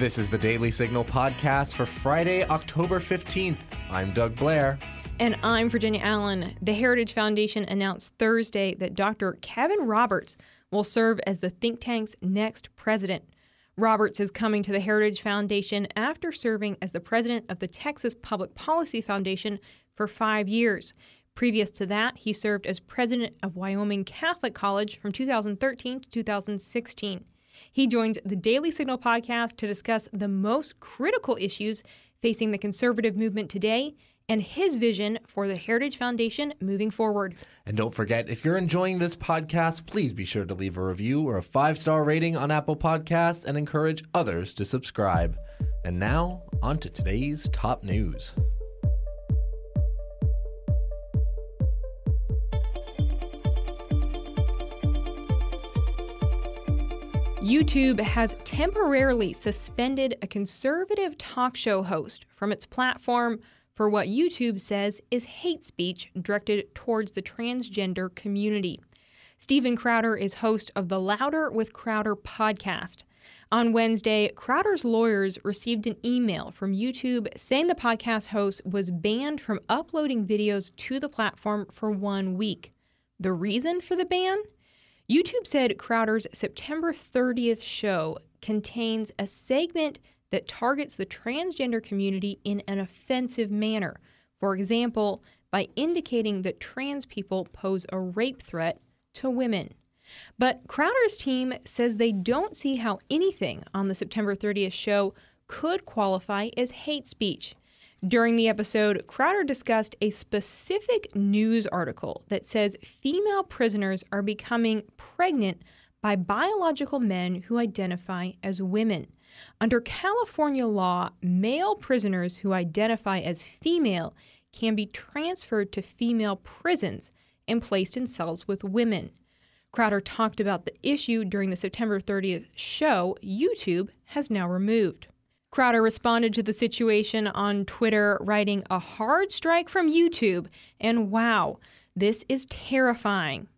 This is the Daily Signal podcast for Friday, October 15th. I'm Doug Blair. And I'm Virginia Allen. The Heritage Foundation announced Thursday that Dr. Kevin Roberts will serve as the think tank's next president. Roberts is coming to the Heritage Foundation after serving as the president of the Texas Public Policy Foundation for five years. Previous to that, he served as president of Wyoming Catholic College from 2013 to 2016. He joins the Daily Signal podcast to discuss the most critical issues facing the conservative movement today and his vision for the Heritage Foundation moving forward. And don't forget, if you're enjoying this podcast, please be sure to leave a review or a five star rating on Apple Podcasts and encourage others to subscribe. And now, on to today's top news. YouTube has temporarily suspended a conservative talk show host from its platform for what YouTube says is hate speech directed towards the transgender community. Steven Crowder is host of the Louder with Crowder podcast. On Wednesday, Crowder's lawyers received an email from YouTube saying the podcast host was banned from uploading videos to the platform for one week. The reason for the ban? YouTube said Crowder's September 30th show contains a segment that targets the transgender community in an offensive manner. For example, by indicating that trans people pose a rape threat to women. But Crowder's team says they don't see how anything on the September 30th show could qualify as hate speech. During the episode, Crowder discussed a specific news article that says female prisoners are becoming pregnant by biological men who identify as women. Under California law, male prisoners who identify as female can be transferred to female prisons and placed in cells with women. Crowder talked about the issue during the September 30th show YouTube has now removed. Crowder responded to the situation on Twitter, writing, A hard strike from YouTube, and wow, this is terrifying.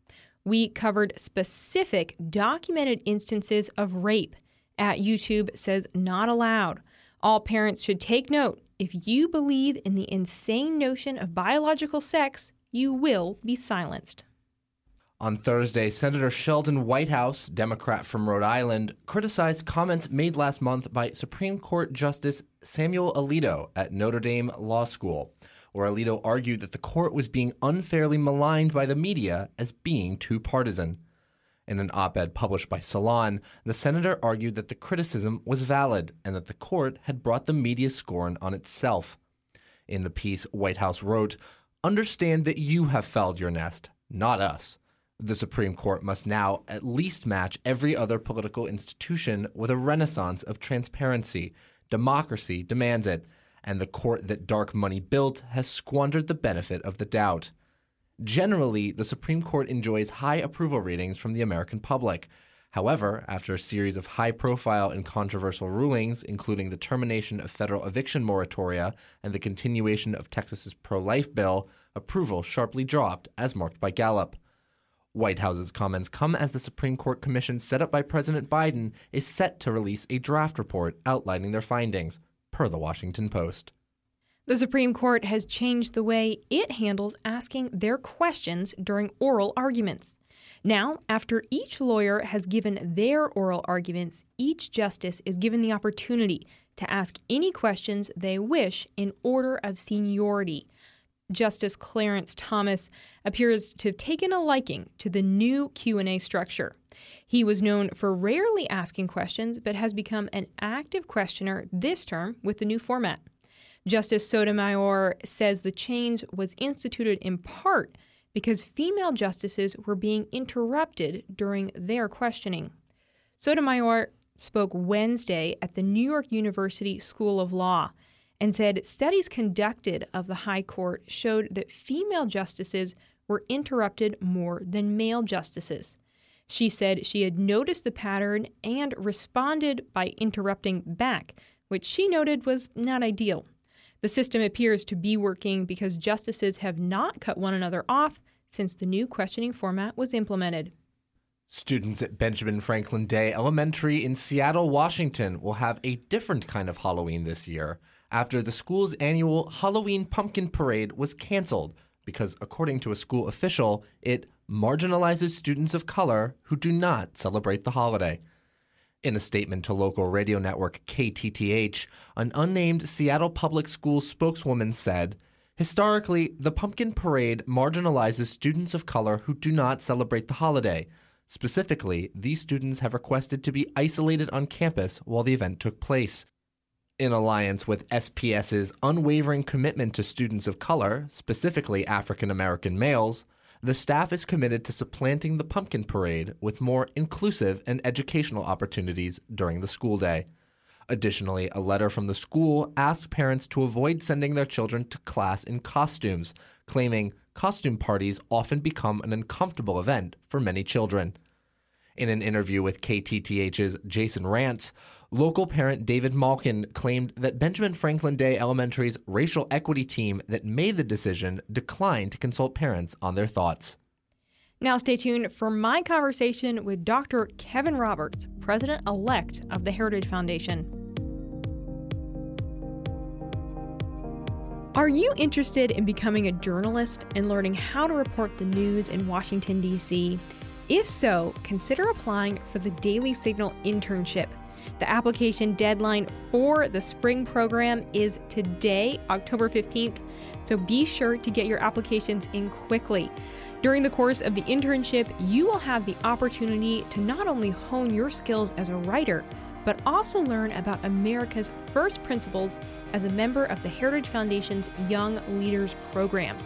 We covered specific documented instances of rape. At YouTube says not allowed. All parents should take note. If you believe in the insane notion of biological sex, you will be silenced. On Thursday, Senator Sheldon Whitehouse, Democrat from Rhode Island, criticized comments made last month by Supreme Court Justice Samuel Alito at Notre Dame Law School, where Alito argued that the court was being unfairly maligned by the media as being too partisan. In an op ed published by Salon, the senator argued that the criticism was valid and that the court had brought the media scorn on itself. In the piece, Whitehouse wrote, Understand that you have fouled your nest, not us the Supreme Court must now at least match every other political institution with a renaissance of transparency. Democracy demands it, and the court that dark money built has squandered the benefit of the doubt. Generally, the Supreme Court enjoys high approval ratings from the American public. However, after a series of high profile and controversial rulings, including the termination of federal eviction moratoria and the continuation of Texas's pro life bill, approval sharply dropped, as marked by Gallup. Whitehouse's comments come as the Supreme Court commission set up by President Biden is set to release a draft report outlining their findings, per the Washington Post. The Supreme Court has changed the way it handles asking their questions during oral arguments. Now, after each lawyer has given their oral arguments, each justice is given the opportunity to ask any questions they wish in order of seniority. Justice Clarence Thomas appears to have taken a liking to the new Q&A structure. He was known for rarely asking questions but has become an active questioner this term with the new format. Justice Sotomayor says the change was instituted in part because female justices were being interrupted during their questioning. Sotomayor spoke Wednesday at the New York University School of Law and said studies conducted of the High Court showed that female justices were interrupted more than male justices. She said she had noticed the pattern and responded by interrupting back, which she noted was not ideal. The system appears to be working because justices have not cut one another off since the new questioning format was implemented. Students at Benjamin Franklin Day Elementary in Seattle, Washington will have a different kind of Halloween this year after the school's annual Halloween Pumpkin Parade was canceled because, according to a school official, it marginalizes students of color who do not celebrate the holiday. In a statement to local radio network KTTH, an unnamed Seattle Public Schools spokeswoman said, Historically, the Pumpkin Parade marginalizes students of color who do not celebrate the holiday. Specifically, these students have requested to be isolated on campus while the event took place. In alliance with SPS's unwavering commitment to students of color, specifically African American males, the staff is committed to supplanting the pumpkin parade with more inclusive and educational opportunities during the school day. Additionally, a letter from the school asked parents to avoid sending their children to class in costumes, claiming costume parties often become an uncomfortable event for many children. In an interview with KTTH's Jason Rantz, local parent David Malkin claimed that Benjamin Franklin Day Elementary's racial equity team that made the decision declined to consult parents on their thoughts. Now, stay tuned for my conversation with Dr. Kevin Roberts, president elect of the Heritage Foundation. Are you interested in becoming a journalist and learning how to report the news in Washington, D.C.? If so, consider applying for the Daily Signal internship. The application deadline for the spring program is today, October 15th, so be sure to get your applications in quickly. During the course of the internship, you will have the opportunity to not only hone your skills as a writer, but also learn about America's first principles as a member of the Heritage Foundation's Young Leaders Program.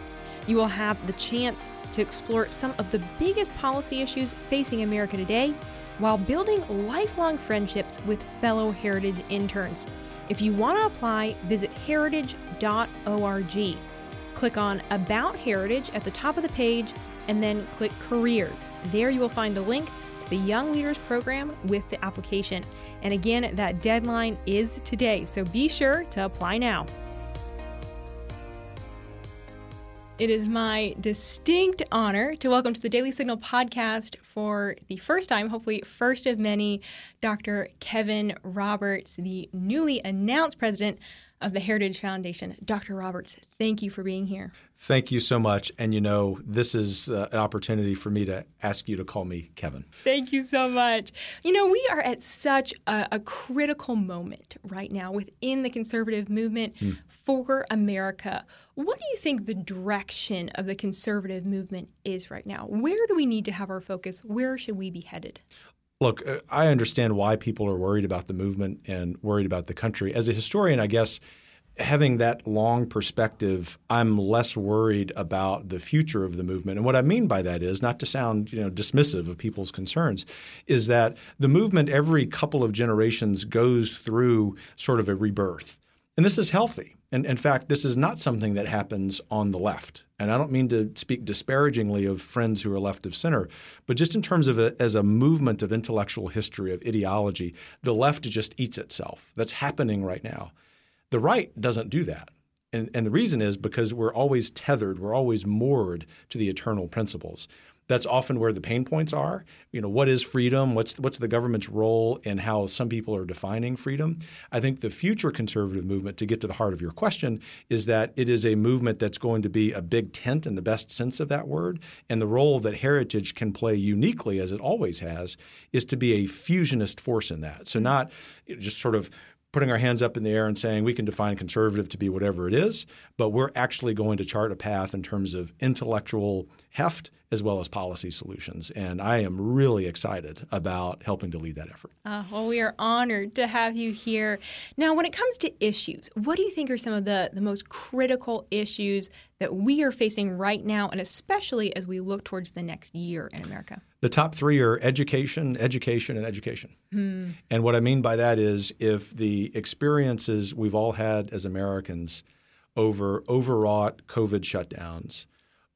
You will have the chance to explore some of the biggest policy issues facing America today while building lifelong friendships with fellow Heritage interns. If you want to apply, visit heritage.org. Click on About Heritage at the top of the page and then click Careers. There you will find a link to the Young Leaders Program with the application. And again, that deadline is today, so be sure to apply now. It is my distinct honor to welcome to the Daily Signal podcast for the first time, hopefully, first of many, Dr. Kevin Roberts, the newly announced president of the Heritage Foundation. Dr. Roberts, thank you for being here. Thank you so much. And you know, this is uh, an opportunity for me to ask you to call me Kevin. Thank you so much. You know, we are at such a, a critical moment right now within the conservative movement mm. for America. What do you think the direction of the conservative movement is right now? Where do we need to have our focus? Where should we be headed? Look, uh, I understand why people are worried about the movement and worried about the country. As a historian, I guess having that long perspective, I'm less worried about the future of the movement. And what I mean by that is not to sound, you know, dismissive of people's concerns, is that the movement every couple of generations goes through sort of a rebirth. And this is healthy. And in fact, this is not something that happens on the left. And I don't mean to speak disparagingly of friends who are left of center, but just in terms of a, as a movement of intellectual history, of ideology, the left just eats itself. That's happening right now. The right doesn't do that. And, and the reason is because we're always tethered, we're always moored to the eternal principles that's often where the pain points are. You know, what is freedom? What's what's the government's role in how some people are defining freedom? I think the future conservative movement, to get to the heart of your question, is that it is a movement that's going to be a big tent in the best sense of that word. And the role that heritage can play uniquely, as it always has, is to be a fusionist force in that. So mm-hmm. not just sort of putting our hands up in the air and saying we can define conservative to be whatever it is, but we're actually going to chart a path in terms of intellectual heft as well as policy solutions. And I am really excited about helping to lead that effort. Uh, well, we are honored to have you here. Now, when it comes to issues, what do you think are some of the, the most critical issues that we are facing right now, and especially as we look towards the next year in America? The top three are education, education, and education. Hmm. And what I mean by that is if the experiences we've all had as Americans over overwrought COVID shutdowns,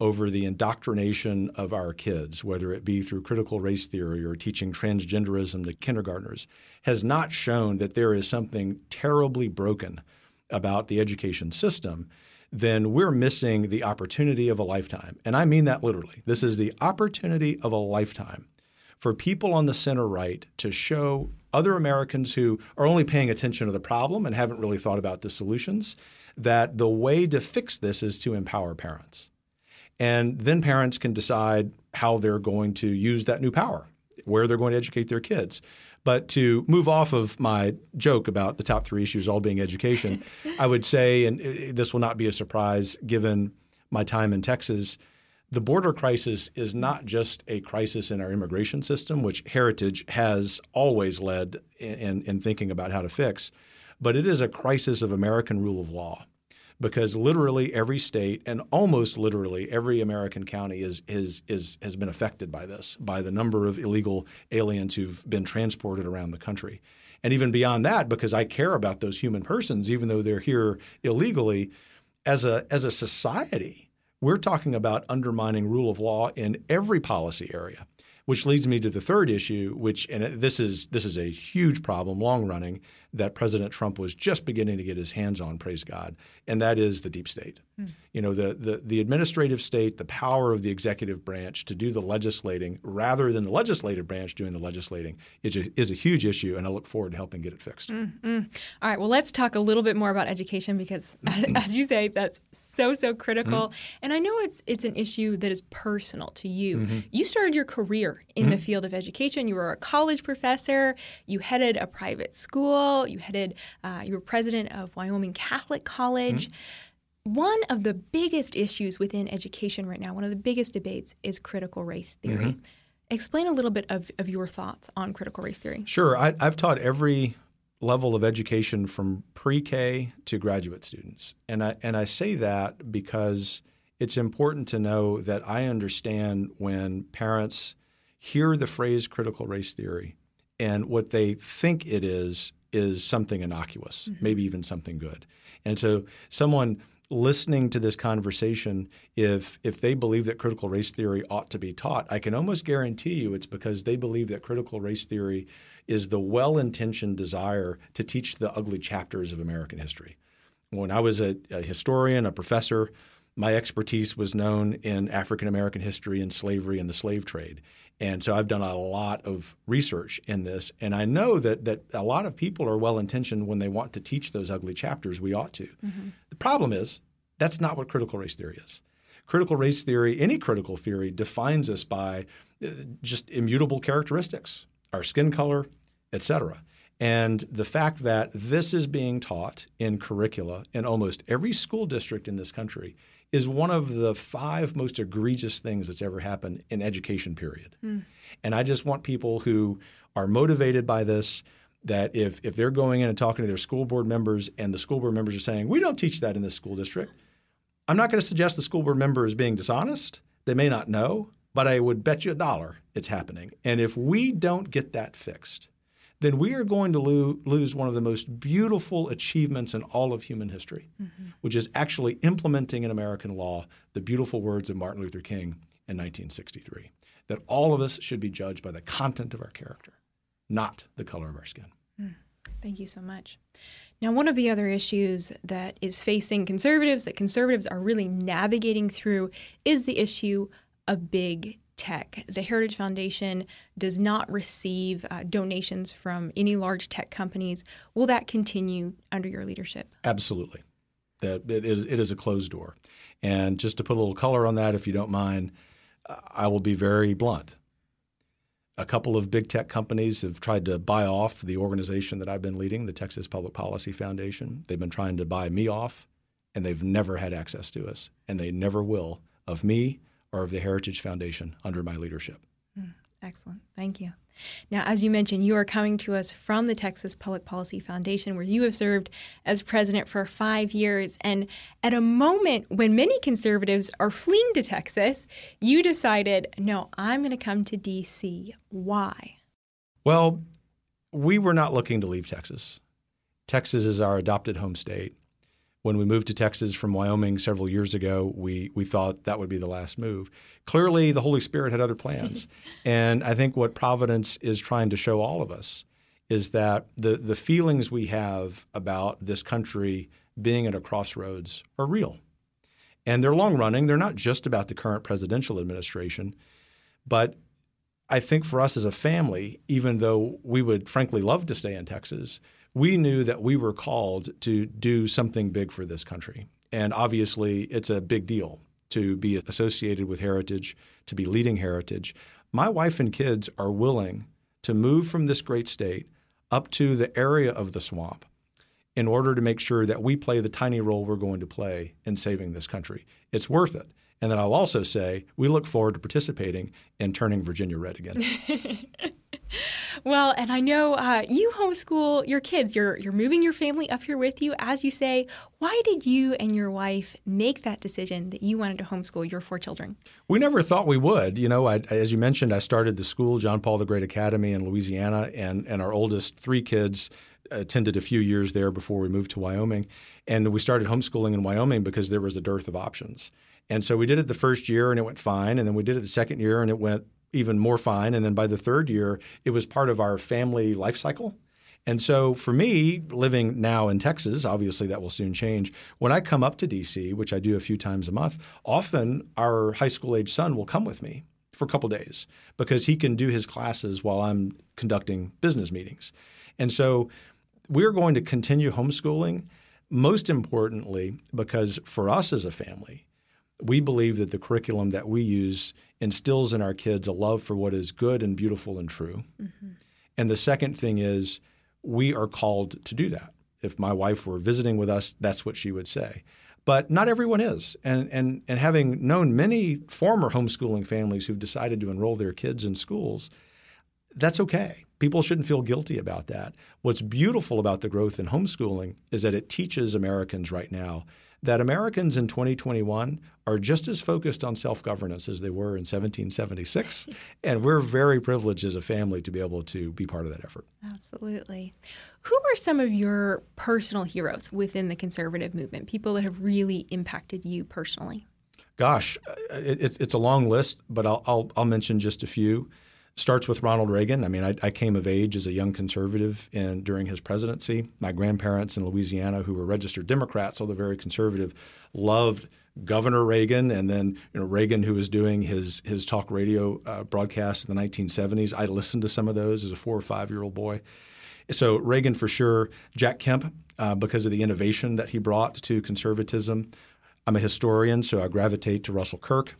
over the indoctrination of our kids, whether it be through critical race theory or teaching transgenderism to kindergartners, has not shown that there is something terribly broken about the education system, then we're missing the opportunity of a lifetime. And I mean that literally. This is the opportunity of a lifetime for people on the center right to show other Americans who are only paying attention to the problem and haven't really thought about the solutions that the way to fix this is to empower parents. And then parents can decide how they're going to use that new power, where they're going to educate their kids. But to move off of my joke about the top three issues all being education, I would say, and this will not be a surprise given my time in Texas, the border crisis is not just a crisis in our immigration system, which Heritage has always led in, in, thinking about how to fix, but it is a crisis of American rule of law because literally every state and almost literally every American county is, is, is, has been affected by this, by the number of illegal aliens who've been transported around the country. And even beyond that, because I care about those human persons, even though they're here illegally, as a, as a society, we're talking about undermining rule of law in every policy area, which leads me to the third issue, which and this is this is a huge problem, long running, that President Trump was just beginning to get his hands on, praise God, and that is the deep state. Mm. You know, the, the, the administrative state, the power of the executive branch to do the legislating rather than the legislative branch doing the legislating is a, is a huge issue, and I look forward to helping get it fixed. Mm-hmm. All right, well, let's talk a little bit more about education because, as you say, that's so, so critical. Mm-hmm. And I know it's, it's an issue that is personal to you. Mm-hmm. You started your career in the mm-hmm. field of education, you were a college professor, you headed a private school. You headed, uh, you were president of Wyoming Catholic College. Mm-hmm. One of the biggest issues within education right now, one of the biggest debates, is critical race theory. Mm-hmm. Explain a little bit of, of your thoughts on critical race theory. Sure. I, I've taught every level of education from pre-K to graduate students. And I and I say that because it's important to know that I understand when parents hear the phrase critical race theory and what they think it is is something innocuous, mm-hmm. maybe even something good. And so someone listening to this conversation, if if they believe that critical race theory ought to be taught, I can almost guarantee you it's because they believe that critical race theory is the well-intentioned desire to teach the ugly chapters of American history. When I was a, a historian, a professor, my expertise was known in African American history and slavery and the slave trade. And so I've done a lot of research in this, and I know that that a lot of people are well intentioned when they want to teach those ugly chapters. We ought to. Mm-hmm. The problem is that's not what critical race theory is. Critical race theory, any critical theory, defines us by uh, just immutable characteristics, our skin color, etc. And the fact that this is being taught in curricula in almost every school district in this country is one of the five most egregious things that's ever happened in education period. Mm. And I just want people who are motivated by this that if if they're going in and talking to their school board members and the school board members are saying, "We don't teach that in this school district." I'm not going to suggest the school board member is being dishonest. They may not know, but I would bet you a dollar it's happening. And if we don't get that fixed, then we are going to lo- lose one of the most beautiful achievements in all of human history, mm-hmm. which is actually implementing in American law the beautiful words of Martin Luther King in 1963 that all of us should be judged by the content of our character, not the color of our skin. Mm. Thank you so much. Now, one of the other issues that is facing conservatives, that conservatives are really navigating through, is the issue of big tech. The Heritage Foundation does not receive uh, donations from any large tech companies. Will that continue under your leadership? Absolutely. That it is, it is a closed door. And just to put a little color on that, if you don't mind, I will be very blunt. A couple of big tech companies have tried to buy off the organization that I've been leading, the Texas Public Policy Foundation. They've been trying to buy me off, and they've never had access to us, and they never will of me or of the Heritage Foundation under my leadership. Mm, excellent. Thank you. Now, as you mentioned, you are coming to us from the Texas Public Policy Foundation, where you have served as president for five years. And at a moment when many conservatives are fleeing to Texas, you decided, no, I'm going to come to D.C. Why? Well, we were not looking to leave Texas. Texas is our adopted home state when we moved to Texas from Wyoming several years ago, we we thought that would be the last move. Clearly, the Holy Spirit had other plans, and I think what Providence is trying to show all of us is that the the feelings we have about this country being at a crossroads are real, and they're long running. They're not just about the current presidential administration, but I think for us as a family, even though we would frankly love to stay in Texas, we knew that we were called to do something big for this country. And obviously, it's a big deal to be associated with heritage, to be leading heritage. My wife and kids are willing to move from this great state up to the area of the swamp in order to make sure that we play the tiny role we're going to play in saving this country. It's worth it. And then I'll also say we look forward to participating in turning Virginia red again. well, and I know uh, you homeschool your kids. You're you're moving your family up here with you, as you say. Why did you and your wife make that decision that you wanted to homeschool your four children? We never thought we would. You know, I, as you mentioned, I started the school, John Paul the Great Academy in Louisiana, and and our oldest three kids attended a few years there before we moved to Wyoming. And we started homeschooling in Wyoming because there was a dearth of options. And so we did it the first year and it went fine. And then we did it the second year and it went even more fine. And then by the third year, it was part of our family life cycle. And so for me, living now in Texas, obviously that will soon change. When I come up to DC, which I do a few times a month, often our high school age son will come with me for a couple days because he can do his classes while I'm conducting business meetings. And so we're going to continue homeschooling, most importantly, because for us as a family, we believe that the curriculum that we use instills in our kids a love for what is good and beautiful and true. Mm-hmm. And the second thing is we are called to do that. If my wife were visiting with us, that's what she would say. But not everyone is. And, and, and having known many former homeschooling families who've decided to enroll their kids in schools, that's okay. People shouldn't feel guilty about that. What's beautiful about the growth in homeschooling is that it teaches Americans right now that Americans in 2021 are just as focused on self governance as they were in 1776. and we're very privileged as a family to be able to be part of that effort. Absolutely. Who are some of your personal heroes within the conservative movement, people that have really impacted you personally? Gosh, uh, it, it's a long list, but I'll, I'll, I'll mention just a few starts with Ronald Reagan. I mean, I, I, came of age as a young conservative in, during his presidency. My grandparents in Louisiana, who were registered Democrats, although very conservative, loved Governor Reagan, and then you know Reagan, who was doing his his talk radio uh, broadcasts in the 1970s. I listened to some of those as a four or five year old boy. So Reagan for sure. Jack Kemp, uh, because of the innovation that he brought to conservatism. I'm a historian, so I gravitate to Russell Kirk.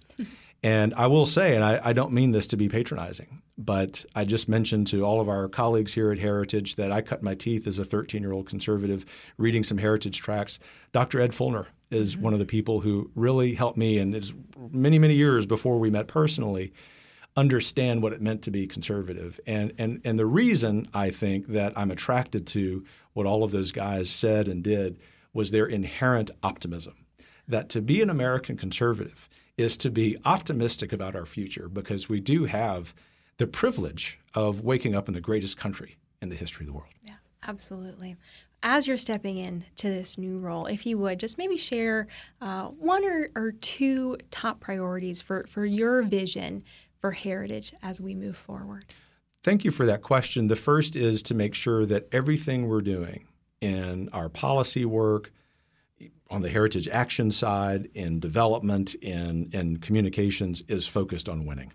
And I will say, and I, I, don't mean this to be patronizing, but I just mentioned to all of our colleagues here at Heritage that I cut my teeth as a 13 year old conservative reading some Heritage tracts. Dr. Ed Feulner is mm-hmm. one of the people who really helped me, and it's many, many years before we met personally, understand what it meant to be conservative. And, and, and the reason I think that I'm attracted to what all of those guys said and did was their inherent optimism. That to be an American conservative, is to be optimistic about our future because we do have the privilege of waking up in the greatest country in the history of the world. Yeah, absolutely. As you're stepping into this new role, if you would just maybe share uh, one or, or two top priorities for, for your vision for heritage as we move forward. Thank you for that question. The first is to make sure that everything we're doing in our policy work, on the heritage action side, in development, in, in communications, is focused on winning.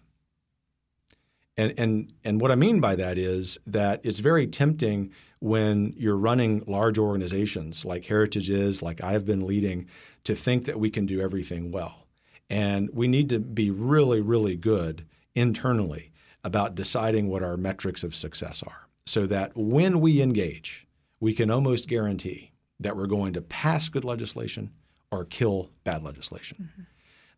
And, and, and what I mean by that is that it's very tempting when you're running large organizations like Heritage is, like I've been leading, to think that we can do everything well. And we need to be really, really good internally about deciding what our metrics of success are so that when we engage, we can almost guarantee that we're going to pass good legislation or kill bad legislation. Mm-hmm.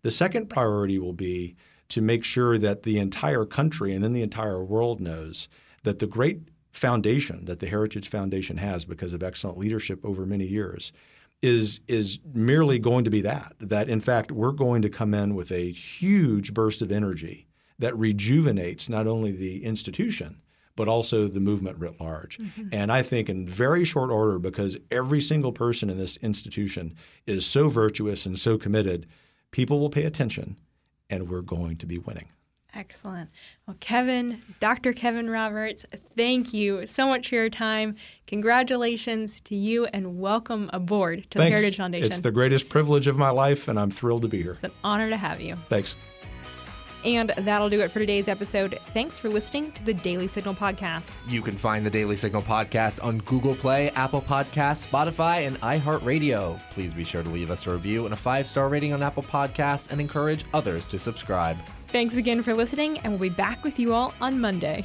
The second priority will be to make sure that the entire country and then the entire world knows that the great foundation that the Heritage Foundation has because of excellent leadership over many years is is merely going to be that that in fact we're going to come in with a huge burst of energy that rejuvenates not only the institution but also the movement writ large. Mm-hmm. And I think in very short order, because every single person in this institution is so virtuous and so committed, people will pay attention and we're going to be winning. Excellent. Well, Kevin, Dr. Kevin Roberts, thank you so much for your time. Congratulations to you and welcome aboard to Thanks. the Heritage Foundation. It's the greatest privilege of my life, and I'm thrilled to be here. It's an honor to have you. Thanks. And that'll do it for today's episode. Thanks for listening to the Daily Signal podcast. You can find the Daily Signal podcast on Google Play, Apple Podcasts, Spotify, and iHeartRadio. Please be sure to leave us a review and a five star rating on Apple Podcasts and encourage others to subscribe. Thanks again for listening, and we'll be back with you all on Monday.